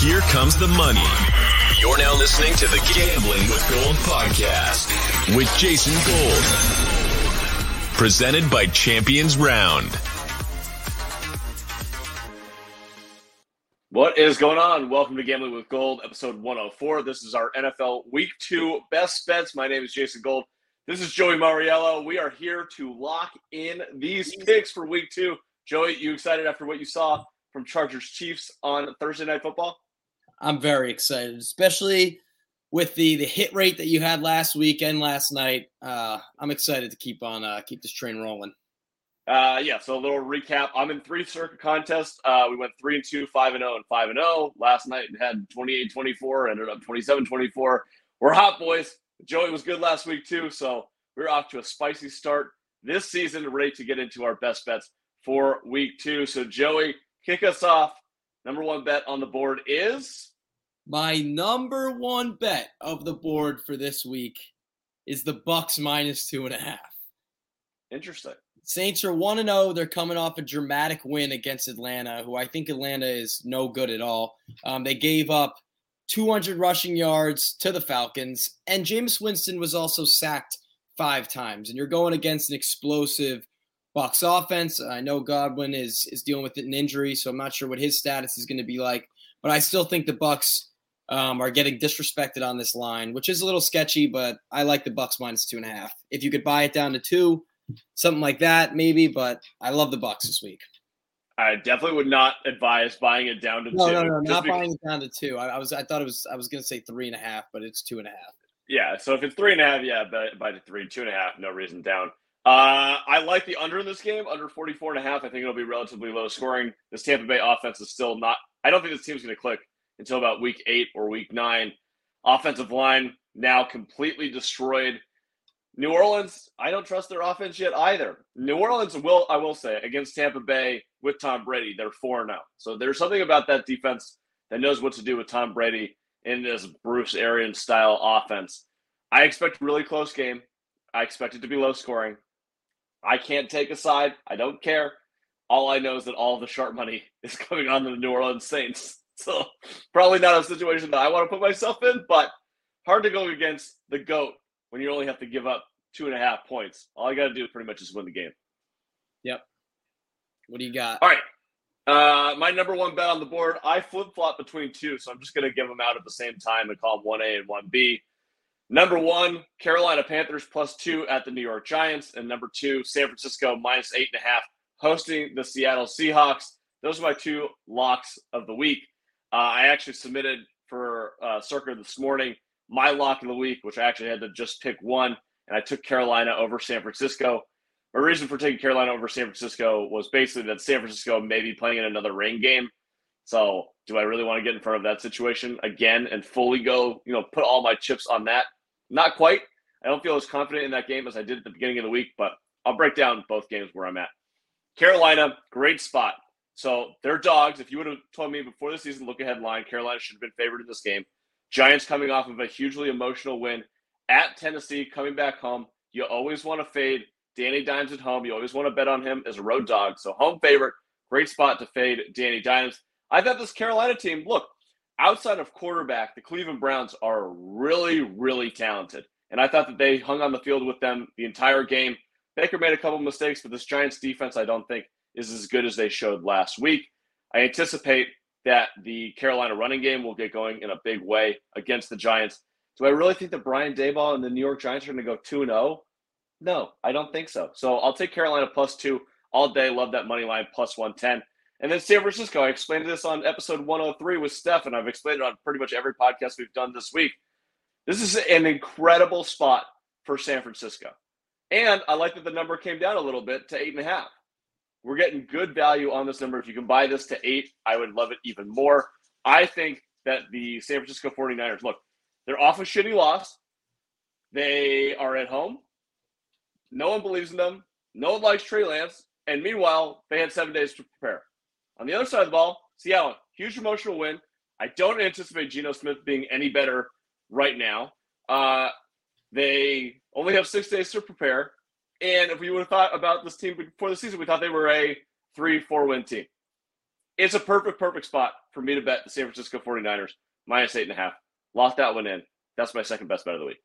Here comes the money. You're now listening to the Gambling with Gold podcast with Jason Gold. Presented by Champions Round. What is going on? Welcome to Gambling with Gold, episode 104. This is our NFL Week 2 best bets. My name is Jason Gold. This is Joey Mariello. We are here to lock in these picks for Week 2. Joey, you excited after what you saw from Chargers Chiefs on Thursday Night Football? I'm very excited, especially with the the hit rate that you had last week and last night. Uh, I'm excited to keep on uh, keep this train rolling. Uh, yeah, so a little recap. I'm in three Circa contests. Uh, we went three and two, five and zero, and five and zero. Last night had 28-24, ended up 27-24. We're hot boys. Joey was good last week too, so we're off to a spicy start this season, ready to get into our best bets for week two. So Joey, kick us off. Number one bet on the board is My number one bet of the board for this week is the Bucks minus two and a half. interesting. Saints are 1 0. They're coming off a dramatic win against Atlanta, who I think Atlanta is no good at all. Um, they gave up 200 rushing yards to the Falcons, and Jameis Winston was also sacked five times. And you're going against an explosive Bucks offense. I know Godwin is is dealing with an injury, so I'm not sure what his status is going to be like. But I still think the Bucks um, are getting disrespected on this line, which is a little sketchy. But I like the Bucks minus two and a half. If you could buy it down to two, something like that, maybe. But I love the Bucks this week. I definitely would not advise buying it down to No, two. no, no, just not because- buying it down to two. I, I was, I thought it was, I was going to say three and a half, but it's two and a half. Yeah, so if it's three and a half, yeah, buy, buy the three, two and a half, no reason down. Uh, I like the under in this game, under 44 and a half. I think it'll be relatively low scoring. This Tampa Bay offense is still not, I don't think this team's going to click until about week eight or week nine. Offensive line now completely destroyed. New Orleans, I don't trust their offense yet either. New Orleans will, I will say, against Tampa Bay with Tom Brady, they're 4 0. So there's something about that defense that knows what to do with Tom Brady in this Bruce Arians style offense. I expect a really close game. I expect it to be low scoring. I can't take a side. I don't care. All I know is that all the sharp money is coming on to the New Orleans Saints. So probably not a situation that I want to put myself in, but hard to go against the GOAT when you only have to give up two and a half points. All I got to do pretty much is win the game. Yep. What do you got? All right. Uh, my number one bet on the board, I flip flop between two, so I'm just going to give them out at the same time and call them 1A and 1B. Number one, Carolina Panthers plus two at the New York Giants. And number two, San Francisco minus eight and a half hosting the Seattle Seahawks. Those are my two locks of the week. Uh, I actually submitted for uh, Circa this morning my lock of the week, which I actually had to just pick one, and I took Carolina over San Francisco. My reason for taking Carolina over San Francisco was basically that San Francisco may be playing in another rain game. So, do I really want to get in front of that situation again and fully go, you know, put all my chips on that? Not quite. I don't feel as confident in that game as I did at the beginning of the week, but I'll break down both games where I'm at. Carolina, great spot. So they're dogs. If you would have told me before the season, look ahead line, Carolina should have been favored in this game. Giants coming off of a hugely emotional win at Tennessee, coming back home. You always want to fade Danny Dimes at home. You always want to bet on him as a road dog. So home favorite, great spot to fade Danny Dimes. I thought this Carolina team, look, outside of quarterback, the Cleveland Browns are really, really talented. And I thought that they hung on the field with them the entire game. Baker made a couple mistakes, but this Giants defense, I don't think, is as good as they showed last week. I anticipate that the Carolina running game will get going in a big way against the Giants. Do I really think that Brian Daboll and the New York Giants are going to go 2 0? No, I don't think so. So I'll take Carolina plus two all day. Love that money line plus 110. And then San Francisco, I explained this on episode 103 with Steph, and I've explained it on pretty much every podcast we've done this week. This is an incredible spot for San Francisco. And I like that the number came down a little bit to eight and a half. We're getting good value on this number. If you can buy this to eight, I would love it even more. I think that the San Francisco 49ers, look, they're off a shitty loss. They are at home. No one believes in them. No one likes Trey Lance. And meanwhile, they had seven days to prepare. On the other side of the ball, Seattle, huge emotional win. I don't anticipate Geno Smith being any better right now. Uh, they only have six days to prepare. And if we would have thought about this team before the season, we thought they were a three, four win team. it's a perfect, perfect spot for me to bet the San Francisco 49ers minus eight and a half. Lock that one in. That's my second best bet of the week.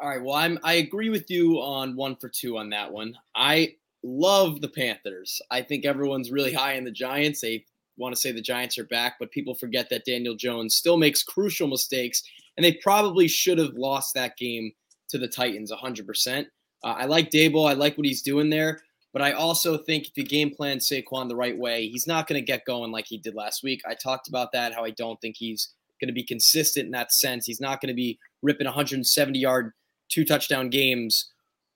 All right. Well, I'm I agree with you on one for two on that one. I love the Panthers. I think everyone's really high in the Giants. They want to say the Giants are back, but people forget that Daniel Jones still makes crucial mistakes, and they probably should have lost that game to the Titans 100%. Uh, I like Daboll. I like what he's doing there. But I also think if you game plan Saquon the right way, he's not going to get going like he did last week. I talked about that, how I don't think he's going to be consistent in that sense. He's not going to be ripping 170 yard, two touchdown games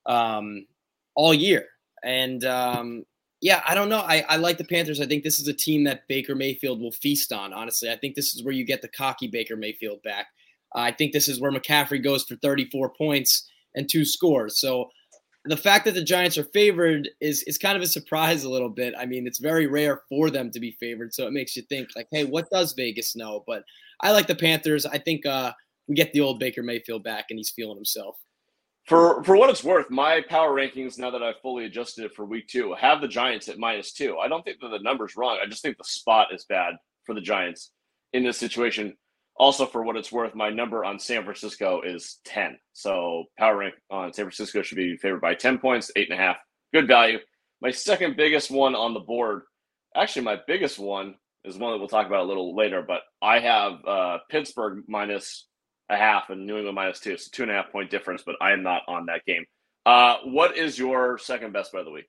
um, all year. And um, yeah, I don't know. I, I like the Panthers. I think this is a team that Baker Mayfield will feast on, honestly. I think this is where you get the cocky Baker Mayfield back. Uh, I think this is where McCaffrey goes for 34 points and two scores. So the fact that the Giants are favored is is kind of a surprise a little bit. I mean, it's very rare for them to be favored, so it makes you think like, hey, what does Vegas know? But I like the Panthers. I think uh, we get the old Baker Mayfield back, and he's feeling himself. For for what it's worth, my power rankings now that I've fully adjusted it for week two have the Giants at minus two. I don't think that the number's wrong. I just think the spot is bad for the Giants in this situation. Also, for what it's worth, my number on San Francisco is 10. So power rank on San Francisco should be favored by 10 points, eight and a half. Good value. My second biggest one on the board, actually, my biggest one is one that we'll talk about a little later, but I have uh, Pittsburgh minus a half and New England minus two. So two and a half point difference, but I am not on that game. Uh, what is your second best bet of the week?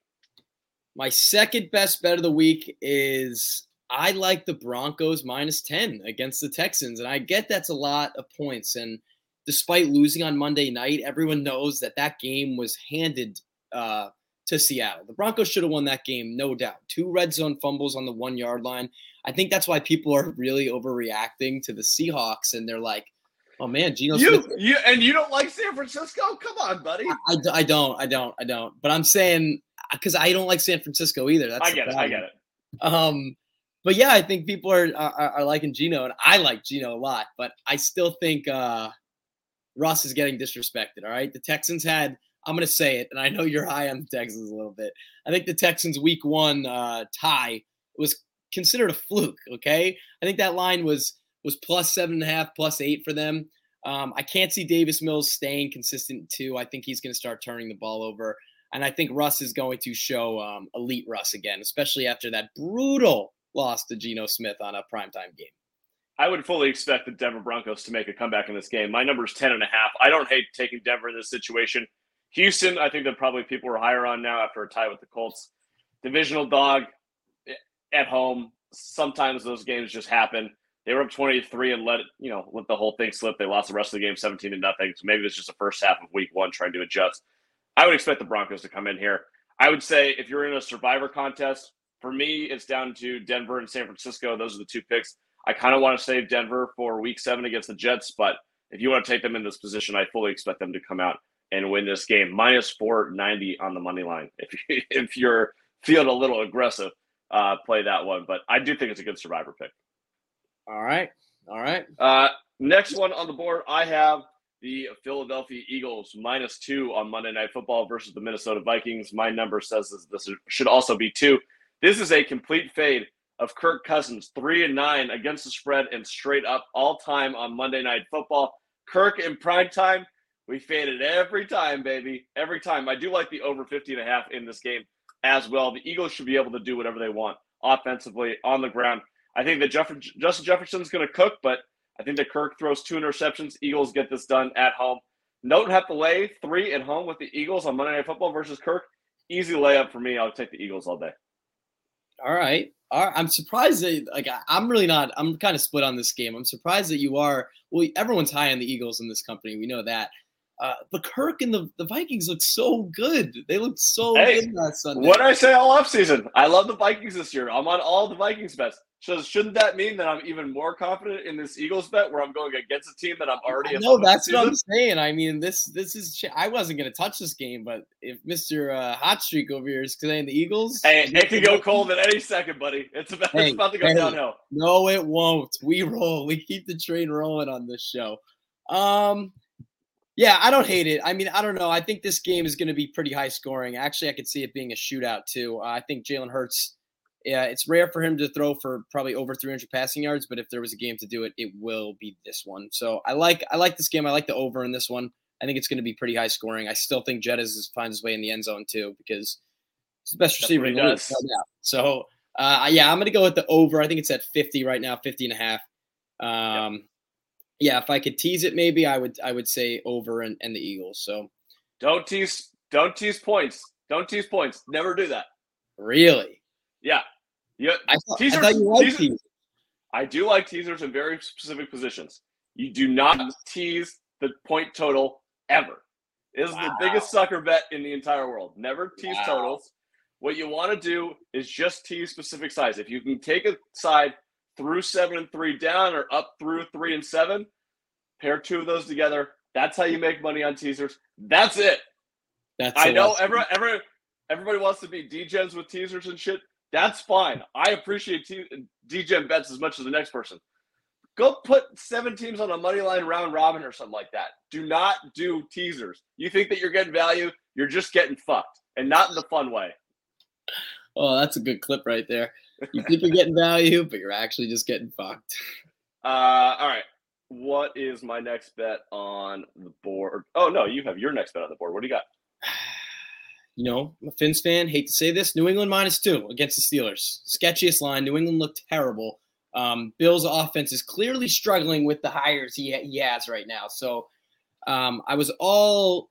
My second best bet of the week is I like the Broncos minus 10 against the Texans. And I get that's a lot of points. And despite losing on Monday night, everyone knows that that game was handed uh, to Seattle. The Broncos should have won that game, no doubt. Two red zone fumbles on the one yard line. I think that's why people are really overreacting to the Seahawks. And they're like, oh man, Geno you, Smith. You, and you don't like San Francisco? Come on, buddy. I, I, I don't. I don't. I don't. But I'm saying, because I don't like San Francisco either. That's I get it. I get it. Um, but yeah, I think people are, are, are liking Geno, and I like Geno a lot. But I still think uh, Russ is getting disrespected. All right, the Texans had. I'm going to say it, and I know you're high on the Texans a little bit. I think the Texans' Week One uh, tie was considered a fluke. Okay, I think that line was was plus seven and a half, plus eight for them. Um, I can't see Davis Mills staying consistent too. I think he's going to start turning the ball over. And I think Russ is going to show um, elite Russ again, especially after that brutal lost to Geno Smith on a primetime game. I would fully expect the Denver Broncos to make a comeback in this game. My number is 10 and a half. I don't hate taking Denver in this situation. Houston, I think that probably people are higher on now after a tie with the Colts. Divisional dog eh, at home. Sometimes those games just happen. They were up 23 and let you know, let the whole thing slip. They lost the rest of the game 17 to nothing. So maybe it's just the first half of week one trying to adjust. I would expect the Broncos to come in here. I would say if you're in a survivor contest, for me, it's down to Denver and San Francisco. Those are the two picks. I kind of want to save Denver for week seven against the Jets, but if you want to take them in this position, I fully expect them to come out and win this game. Minus 490 on the money line. If, you, if you're feeling a little aggressive, uh, play that one. But I do think it's a good survivor pick. All right. All right. Uh, next one on the board, I have the Philadelphia Eagles minus two on Monday Night Football versus the Minnesota Vikings. My number says this, this should also be two. This is a complete fade of Kirk Cousins, three and nine against the spread and straight up all time on Monday Night Football. Kirk in prime time, we faded every time, baby. Every time. I do like the over 50 and a half in this game as well. The Eagles should be able to do whatever they want offensively on the ground. I think that Jeff- Justin Jefferson's going to cook, but I think that Kirk throws two interceptions. Eagles get this done at home. Don't have to lay three at home with the Eagles on Monday Night Football versus Kirk. Easy layup for me. I'll take the Eagles all day. All right. All right. I'm surprised that like I'm really not. I'm kind of split on this game. I'm surprised that you are. Well, everyone's high on the Eagles in this company. We know that. Uh, but Kirk and the, the Vikings look so good. They look so hey, good last Sunday. What I say all offseason? I love the Vikings this year. I'm on all the Vikings bets. So shouldn't that mean that I'm even more confident in this Eagles bet where I'm going against a team that I'm already? No, that's what I'm saying. I mean, this this is. I wasn't going to touch this game, but if Mister uh, Hot Streak over here is playing the Eagles, hey, it could go cold at any second, buddy. It's about hey, it's about to go hey, downhill. No, it won't. We roll. We keep the train rolling on this show. Um, yeah, I don't hate it. I mean, I don't know. I think this game is going to be pretty high scoring. Actually, I could see it being a shootout too. Uh, I think Jalen Hurts yeah, it's rare for him to throw for probably over 300 passing yards, but if there was a game to do it, it will be this one. So I like I like this game. I like the over in this one. I think it's going to be pretty high scoring. I still think Jettis finds his way in the end zone too because he's the best receiver in the league. So uh, yeah, I'm going to go with the over. I think it's at 50 right now, 50 and a half. Um, yep. Yeah, if I could tease it, maybe I would I would say over and, and the Eagles. So don't tease don't tease points. Don't tease points. Never do that. Really? Yeah. Yeah. I thought, teasers, I thought you liked teasers, teasers. I do like teasers in very specific positions. You do not mm-hmm. tease the point total ever. It is wow. the biggest sucker bet in the entire world. Never tease wow. totals. What you want to do is just tease specific size. If you can take a side through seven and three down or up through three and seven, pair two of those together. That's how you make money on teasers. That's it. That's I know every, every, everybody wants to be DGens with teasers and shit. That's fine. I appreciate t- DGen bets as much as the next person. Go put seven teams on a money line round robin or something like that. Do not do teasers. You think that you're getting value, you're just getting fucked, and not in the fun way. Oh, that's a good clip right there. You think you're getting value, but you're actually just getting fucked. Uh, all right. What is my next bet on the board? Oh no, you have your next bet on the board. What do you got? You know, I'm a Fins fan. Hate to say this, New England minus two against the Steelers. Sketchiest line. New England looked terrible. Um, Bill's offense is clearly struggling with the hires he, he has right now. So um, I was all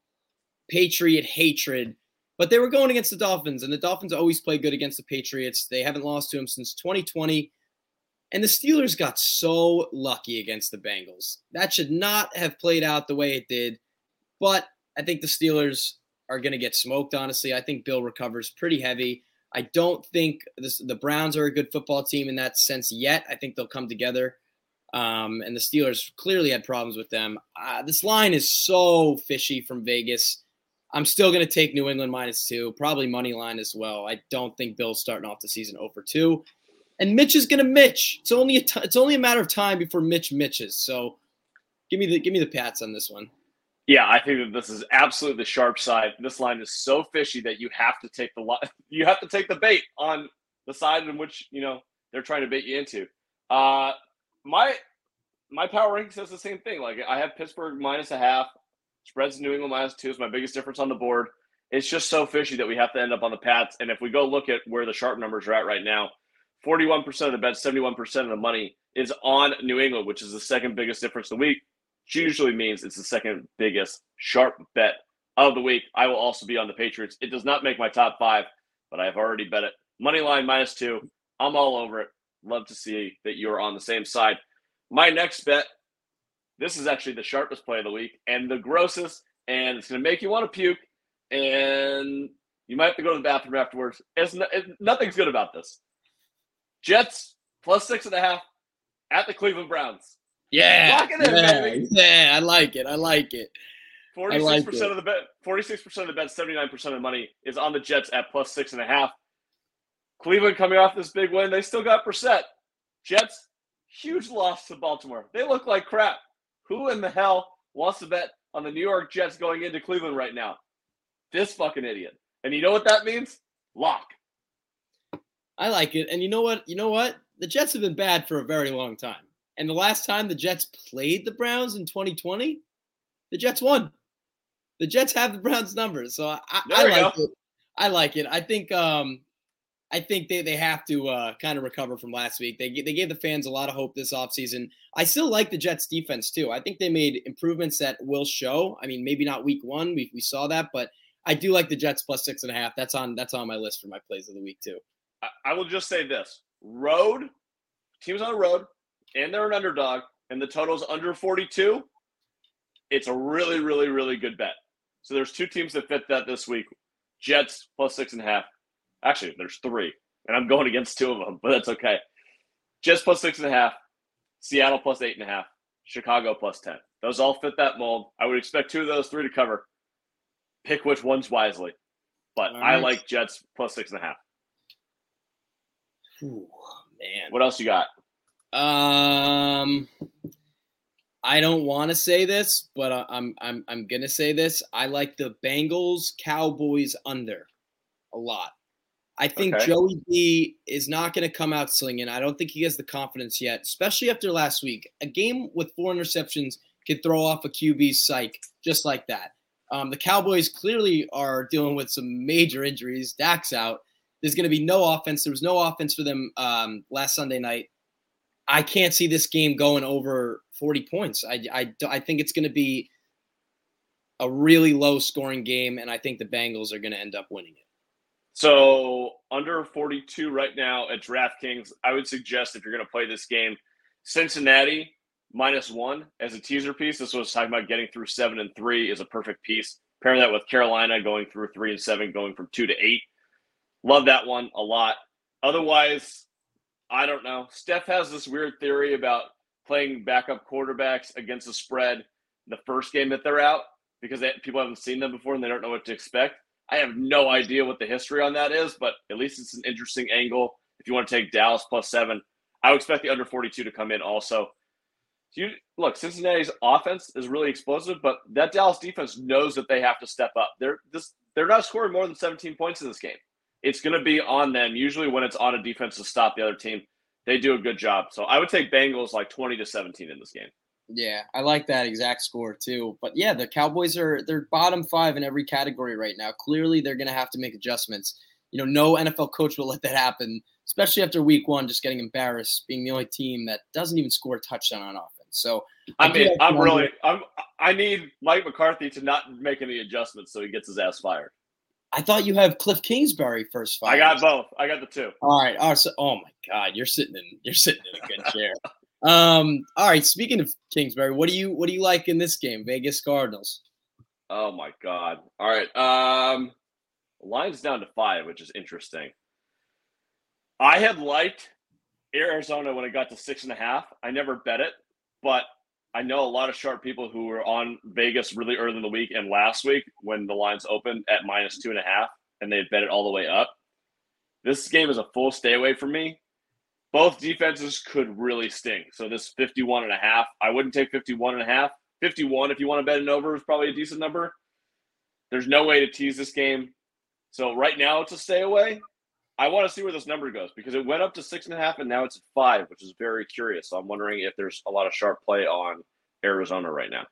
Patriot hatred, but they were going against the Dolphins, and the Dolphins always play good against the Patriots. They haven't lost to them since 2020. And the Steelers got so lucky against the Bengals. That should not have played out the way it did. But I think the Steelers are going to get smoked, honestly. I think Bill recovers pretty heavy. I don't think this, the Browns are a good football team in that sense yet. I think they'll come together. Um, and the Steelers clearly had problems with them. Uh, this line is so fishy from Vegas. I'm still going to take New England minus two, probably money line as well. I don't think Bill's starting off the season over two, and Mitch is going to Mitch. It's only a t- it's only a matter of time before Mitch Mitches. So give me the give me the Pats on this one. Yeah, I think that this is absolutely the sharp side. This line is so fishy that you have to take the you have to take the bait on the side in which you know they're trying to bait you into. Uh, my my power ranking says the same thing. Like I have Pittsburgh minus a half, spreads New England minus two is my biggest difference on the board. It's just so fishy that we have to end up on the Pats. And if we go look at where the sharp numbers are at right now, 41% of the bets, 71% of the money is on New England, which is the second biggest difference of the week usually means it's the second biggest sharp bet of the week. I will also be on the Patriots. It does not make my top five, but I've already bet it. Money line minus two. I'm all over it. Love to see that you're on the same side. My next bet. This is actually the sharpest play of the week and the grossest, and it's going to make you want to puke, and you might have to go to the bathroom afterwards. It's no, it, nothing's good about this. Jets plus six and a half at the Cleveland Browns. Yeah, yeah, yeah, I like it. I like it. Forty-six like percent of the bet, forty-six percent of the bet, seventy-nine percent of the money is on the Jets at plus six and a half. Cleveland coming off this big win, they still got percent. Jets, huge loss to Baltimore. They look like crap. Who in the hell wants to bet on the New York Jets going into Cleveland right now? This fucking idiot. And you know what that means? Lock. I like it. And you know what? You know what? The Jets have been bad for a very long time. And the last time the Jets played the Browns in 2020, the Jets won. The Jets have the Browns numbers, so I, I like go. it. I like it. I think um, I think they, they have to uh, kind of recover from last week. They they gave the fans a lot of hope this offseason. I still like the Jets defense too. I think they made improvements that will show. I mean, maybe not week one, we, we saw that, but I do like the Jets plus six and a half. That's on that's on my list for my plays of the week too. I, I will just say this: road teams on the road and they're an underdog, and the total's under 42, it's a really, really, really good bet. So there's two teams that fit that this week. Jets plus six and a half. Actually, there's three, and I'm going against two of them, but that's okay. Jets plus six and a half, Seattle plus eight and a half, Chicago plus 10. Those all fit that mold. I would expect two of those three to cover. Pick which ones wisely. But I like Jets plus six and a half. Ooh, man. What else you got? Um, I don't want to say this, but I'm I'm I'm gonna say this. I like the Bengals Cowboys under a lot. I think Okay. Joey B is not going to come out slinging. I don't think he has the confidence yet, especially after last week. A game with four interceptions could throw off a QB's psych just like that. Um, the Cowboys clearly are dealing with some major injuries. Dak's out. There's going to be no offense. There was no offense for them um, last Sunday night. I can't see this game going over 40 points. I, I, I think it's going to be a really low scoring game, and I think the Bengals are going to end up winning it. So under 42 right now at DraftKings, I would suggest if you're going to play this game, Cincinnati minus one as a teaser piece. This was talking about getting through seven and three is a perfect piece. Pairing that with Carolina going through three and seven, going from two to eight. Love that one a lot. Otherwise, I don't know. Steph has this weird theory about playing backup quarterbacks against the spread the first game that they're out because they, people haven't seen them before and they don't know what to expect. I have no idea what the history on that is, but at least it's an interesting angle. If you want to take Dallas plus seven, I would expect the under 42 to come in also. You look, Cincinnati's offense is really explosive, but that Dallas defense knows that they have to step up. They're this they're not scoring more than 17 points in this game. It's going to be on them. Usually, when it's on a defense to stop the other team, they do a good job. So I would take Bengals like 20 to 17 in this game. Yeah, I like that exact score too. But yeah, the Cowboys are they're bottom five in every category right now. Clearly, they're going to have to make adjustments. You know, no NFL coach will let that happen, especially after Week One, just getting embarrassed, being the only team that doesn't even score a touchdown on offense. So I do mean, I'm really. I'm I need Mike McCarthy to not make any adjustments so he gets his ass fired. I thought you have Cliff Kingsbury first five. I got both. I got the two. All right. All right. So, oh my God, you're sitting in you're sitting in a good chair. Um. All right. Speaking of Kingsbury, what do you what do you like in this game? Vegas Cardinals. Oh my god. All right. Um line's down to five, which is interesting. I had liked Arizona when it got to six and a half. I never bet it, but I know a lot of sharp people who were on Vegas really early in the week and last week when the lines opened at minus two and a half and they bet it all the way up. This game is a full stay away for me. Both defenses could really sting. So this 51 and a half, I wouldn't take 51 and a half. 51 if you want to bet an over is probably a decent number. There's no way to tease this game. So right now it's a stay away. I want to see where this number goes because it went up to six and a half and now it's at five, which is very curious. So I'm wondering if there's a lot of sharp play on Arizona right now.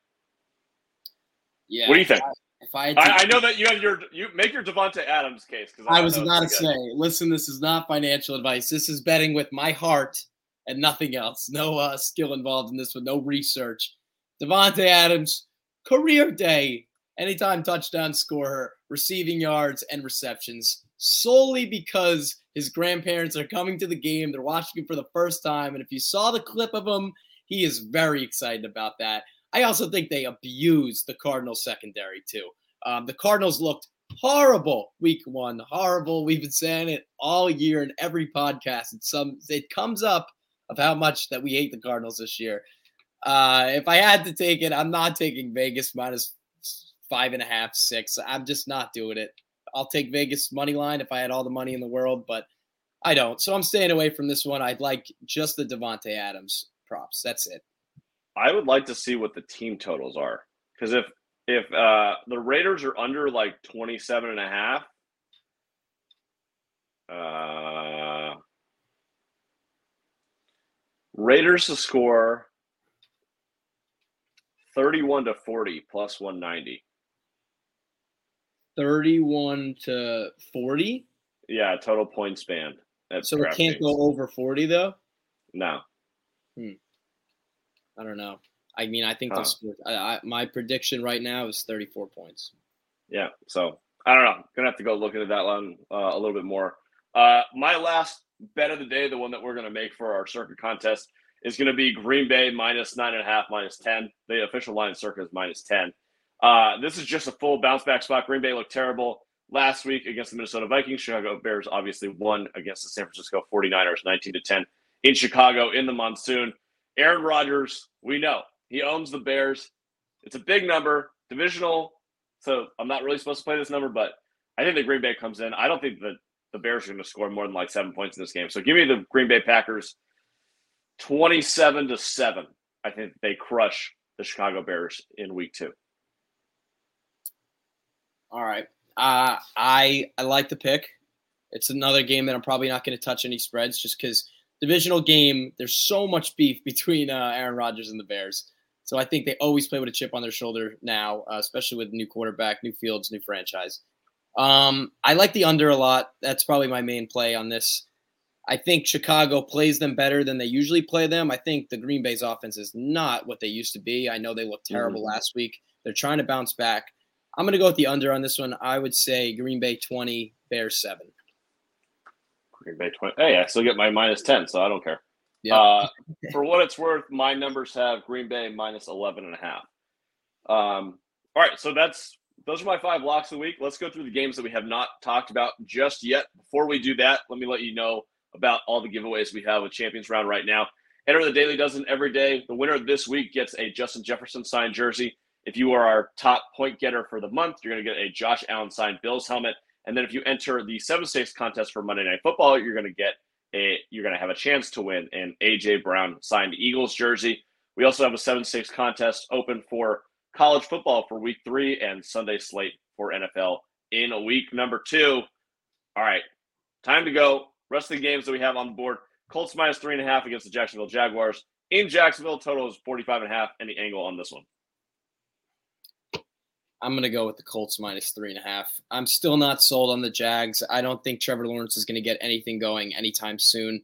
Yeah. What do you think? If I, had to, I, I know that you have your you make your Davante Adams case because I was about to say, listen, this is not financial advice. This is betting with my heart and nothing else. No uh, skill involved in this with no research. Davante Adams, career day, anytime touchdown scorer, receiving yards and receptions, solely because his grandparents are coming to the game. They're watching him for the first time. And if you saw the clip of him, he is very excited about that. I also think they abused the Cardinals secondary too. Um, the Cardinals looked horrible week one, horrible. We've been saying it all year in every podcast. It's some it comes up of how much that we hate the Cardinals this year. Uh, if I had to take it, I'm not taking Vegas minus five and a half, six. I'm just not doing it. I'll take Vegas money line if I had all the money in the world, but I don't. So I'm staying away from this one. I'd like just the Davante Adams props. That's it. I would like to see what the team totals are because if if uh, the Raiders are under like 27 and a half, uh, Raiders to score 31 to 40 plus 190. 31 to 40. Yeah, total point span. That's So it can't go over 40 though. No. Hmm. I don't know. I mean, I think Huh. they'll. I, I, my prediction right now is 34 points. Yeah. So I don't know. Gonna have to go look into that one uh, a little bit more. Uh, my last bet of the day, the one that we're gonna make for our Circa contest, is gonna be Green Bay minus nine and a half, minus ten. The official line of Circa is minus ten. Uh, this is just a full bounce back spot. Green Bay looked terrible last week against the Minnesota Vikings. Chicago Bears obviously won against the San Francisco 49ers 19 to 10 in Chicago in the monsoon. Aaron Rodgers, we know he owns the Bears. It's a big number, divisional. So I'm not really supposed to play this number, but I think the Green Bay comes in. I don't think that the Bears are going to score more than like seven points in this game. So give me the Green Bay Packers 27 to 7. I think they crush the Chicago Bears in week two. All right. Uh, I I like the pick. It's another game that I'm probably not going to touch any spreads just because divisional game. There's so much beef between uh, Aaron Rodgers and the Bears. So I think they always play with a chip on their shoulder now, uh, especially with new quarterback, new fields, new franchise. Um, I like the under a lot. That's probably my main play on this. I think Chicago plays them better than they usually play them. I think the Green Bay's offense is not what they used to be. I know they looked terrible mm-hmm. last week. They're trying to bounce back. I'm going to go with the under on this one. I would say Green Bay 20, Bears 7. Green Bay 20. Hey, I still get my minus 10, so I don't care. Yeah. Uh, for what it's worth, my numbers have Green Bay minus 11 and a half. Um, all right, so that's those are my five locks of the week. Let's go through the games that we have not talked about just yet. Before we do that, let me let you know about all the giveaways we have with Champions Round right now. Enter the Daily Dozen every day. The winner this week gets a Justin Jefferson signed jersey. If you are our top point getter for the month, you're going to get a Josh Allen signed Bills helmet. And then if you enter the seven stakes contest for Monday Night Football, you're going to get a you're going to have a chance to win an AJ Brown signed Eagles jersey. We also have a seven stakes contest open for college football for week three and Sunday slate for NFL in week number two. All right, time to go. Rest of the games that we have on the board Colts minus three and a half against the Jacksonville Jaguars. In Jacksonville, total is 45 and a half, the angle on this one. I'm going to go with the Colts minus three and a half. I'm still not sold on the Jags. I don't think Trevor Lawrence is going to get anything going anytime soon.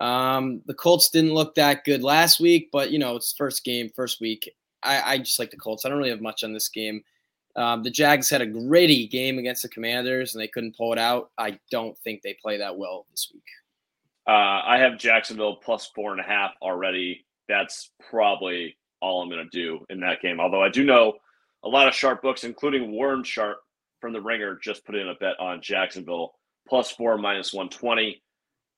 Um, the Colts didn't look that good last week, but you know it's first game, first week. I, I just like the Colts. I don't really have much on this game. Um, the Jags had a gritty game against the Commanders and they couldn't pull it out. I don't think they play that well this week. Uh, I have Jacksonville plus four and a half already. That's probably all I'm going to do in that game. Although I do know a lot of sharp books, including Warren Sharp from the Ringer, just put in a bet on Jacksonville plus four minus 120.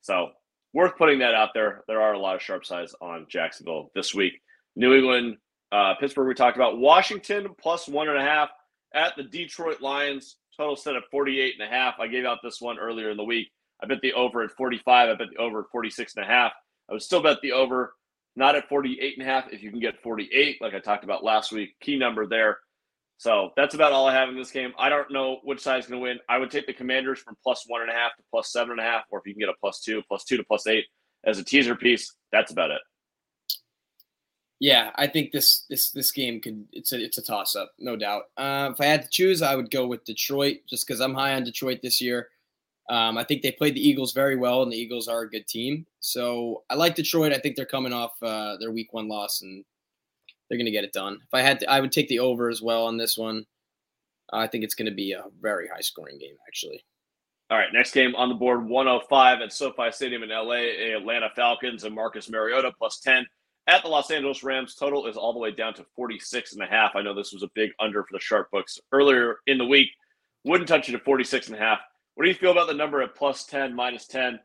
So worth putting that out there. There are a lot of sharp sides on Jacksonville this week. New England, uh, Pittsburgh, we talked about. Washington plus one and a half at the Detroit Lions. Total set at 48 and a half. I gave out this one earlier in the week. I bet the over at 45. I bet the over at 46 and a half. I would still bet the over, not at 48 and a half if you can get 48, like I talked about last week. Key number there. So that's about all I have in this game. I don't know which side is going to win. I would take the Commanders from plus one and a half to plus seven and a half, or if you can get a plus two, plus two to plus eight as a teaser piece. That's about it. Yeah, I think this this this game could it's a it's a toss up, no doubt. Uh, if I had to choose, I would go with Detroit just because I'm high on Detroit this year. Um, I think they played the Eagles very well, and the Eagles are a good team. So I like Detroit. I think they're coming off uh, their Week One loss, and they're going to get it done. If I had to, I would take the over as well on this one. I think it's going to be a very high scoring game, actually. All right, next game on the board 105 at SoFi Stadium in LA, Atlanta Falcons and Marcus Mariota plus 10 at the Los Angeles Rams. Total is all the way down to 46 and a half. I know this was a big under for the sharp books earlier in the week. Wouldn't touch it at 46 and a half. What do you feel about the number at plus 10, minus 10?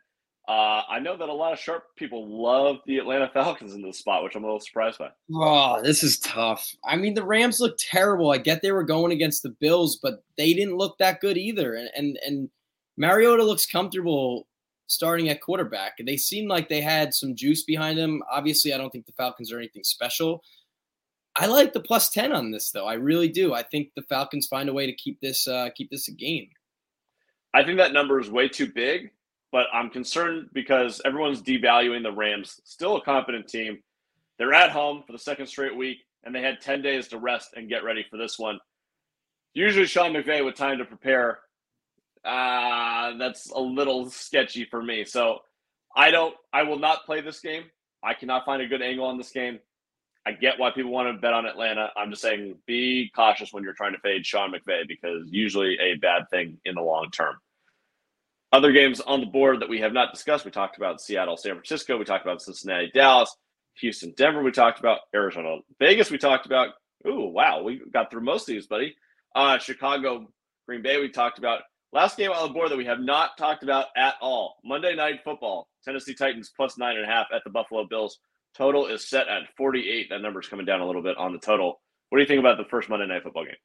Uh, I know that a lot of sharp people love the Atlanta Falcons in this spot, which I'm a little surprised by. Oh, this is tough. I mean, the Rams look terrible. I get they were going against the Bills, but they didn't look that good either. And and and Mariota looks comfortable starting at quarterback. They seem like they had some juice behind them. Obviously, I don't think the Falcons are anything special. I like the plus 10 on this though. I really do. I think the Falcons find a way to keep this uh keep this a game. I think that number is way too big but I'm concerned because everyone's devaluing the Rams. Still a competent team. They're at home for the second straight week, and they had 10 days to rest and get ready for this one. Usually, Sean McVay with time to prepare. Uh, that's a little sketchy for me. So I don't, I will not play this game. I cannot find a good angle on this game. I get why people want to bet on Atlanta. I'm just saying be cautious when you're trying to fade Sean McVay because usually a bad thing in the long term. Other games on the board that we have not discussed, we talked about Seattle, San Francisco, we talked about Cincinnati, Dallas, Houston, Denver, we talked about Arizona, Vegas, we talked about. Ooh, wow, we got through most of these, buddy. Uh, Chicago, Green Bay, we talked about. Last game on the board that we have not talked about at all Monday Night Football, Tennessee Titans plus nine and a half at the Buffalo Bills. Total is set at 48. That number's coming down a little bit on the total. What do you think about the first Monday Night Football game?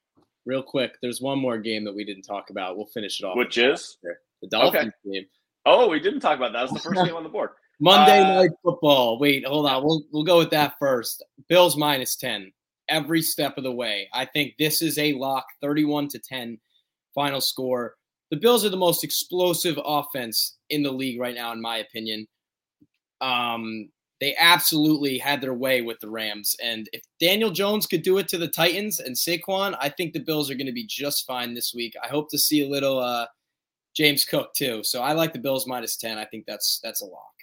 Real quick, there's one more game that we didn't talk about. We'll finish it off. Which is? The Dolphins okay. game. Oh, we didn't talk about that. That was the first game on the board. Monday uh, night football. Wait, hold on. We'll we'll go with that first. Bills minus 10 every step of the way. I think this is a lock 31 to 10 final score. the Bills are the most explosive offense in the league right now, in my opinion. Um, they absolutely had their way with the Rams. And if Daniel Jones could do it to the Titans and Saquon, I think the Bills are going to be just fine this week. I hope to see a little uh, James Cook too. So I like the Bills minus 10. I think that's that's a lock.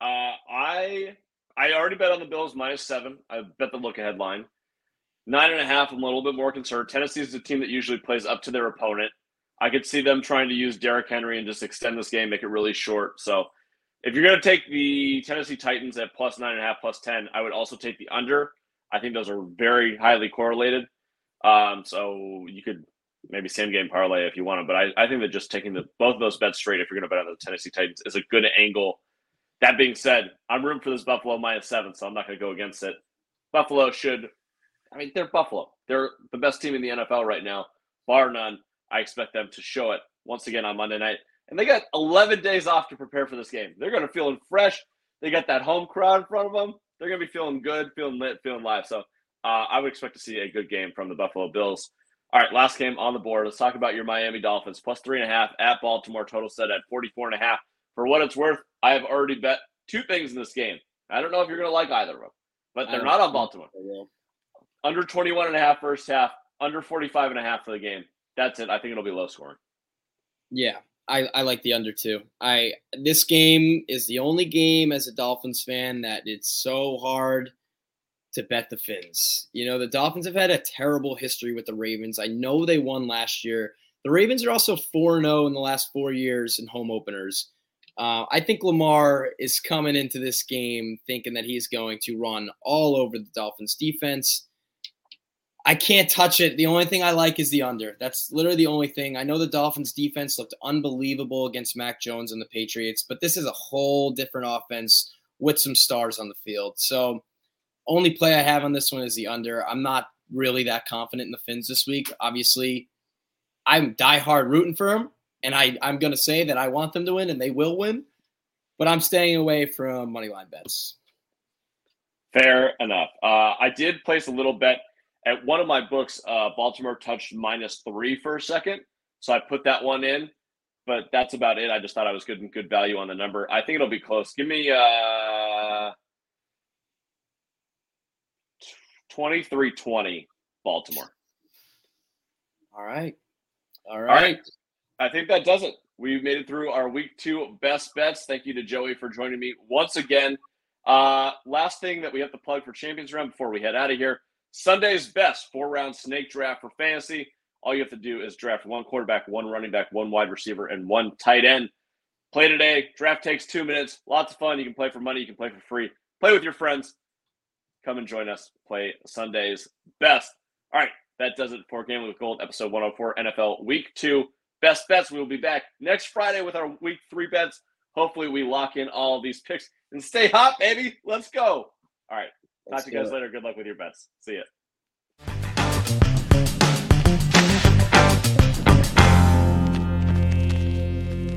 Uh, I I already bet on the Bills minus seven. I bet the look ahead line. Nine and a half, I'm a little bit more concerned. Tennessee is a team that usually plays up to their opponent. I could see them trying to use Derrick Henry and just extend this game, make it really short. So if you're going to take the Tennessee Titans at plus nine and a half, plus 10, I would also take the under. I think those are very highly correlated. Um, so you could maybe same game parlay if you want to, but I, I think that just taking the both of those bets straight, if you're going to bet on the Tennessee Titans, is a good angle. That being said, I'm room for this Buffalo minus seven, so I'm not going to go against it. Buffalo should, I mean, they're Buffalo. They're the best team in the NFL right now, bar none. I expect them to show it once again on Monday night. And they got 11 days off to prepare for this game. They're going to feel fresh. They got that home crowd in front of them. They're going to be feeling good, feeling lit, feeling live. So uh, I would expect to see a good game from the Buffalo Bills. All right, last game on the board. Let's talk about your Miami Dolphins plus three and a half at Baltimore. Total set at 44 and a half. For what it's worth, I have already bet two things in this game. I don't know if you're going to like either of them, but they're not on Baltimore. Under 21 and a half first half, under 45 and a half for the game. That's it. I think it'll be low scoring. Yeah, I, I like the under two. I this game is the only game as a Dolphins fan that it's so hard to bet the Fins. You know, the Dolphins have had a terrible history with the Ravens. I know they won last year. The Ravens are also 4 0 in the last four years in home openers. Uh, I think Lamar is coming into this game thinking that he's going to run all over the Dolphins defense. I can't touch it. The only thing I like is the under. That's literally the only thing. I know the Dolphins defense looked unbelievable against Mac Jones and the Patriots, but this is a whole different offense with some stars on the field. So, only play I have on this one is the under. I'm not really that confident in the Fins this week. Obviously, I'm diehard rooting for them, and I, I'm going to say that I want them to win, and they will win, but I'm staying away from money line bets. Fair enough. Uh, I did place a little bet at one of my books, uh, Baltimore touched minus three for a second, so I put that one in. But that's about it. I just thought I was good and good value on the number. I think it'll be close. Give me uh, 23-20 Baltimore. All right. All right. All right. I think that does it. We've made it through our week two best bets. Thank you to Joey for joining me once again. Uh, last thing that we have to plug for Champions Round before we head out of here Sunday's best four round snake draft for fantasy. All you have to do is draft one quarterback, one running back, one wide receiver, and one tight end. Play today. Draft takes two minutes. Lots of fun. You can play for money. You can play for free. Play with your friends. Come and join us. Play Sunday's best. All right. That does it for Gambling with Gold, episode 104, NFL Week 2. Best bets. We will be back next Friday with our Week 3 bets. Hopefully, we lock in all these picks and stay hot, baby. Let's go. All right. Talk to you guys later. Good luck with your bets. See ya.